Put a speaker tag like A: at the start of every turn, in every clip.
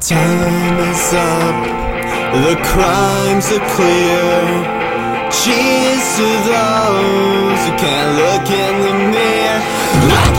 A: Time is up, the crimes are clear. Cheers to those who can't look in the mirror. Like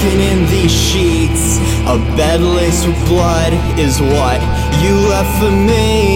A: walking in these sheets. A bed laced with blood is what you left for me.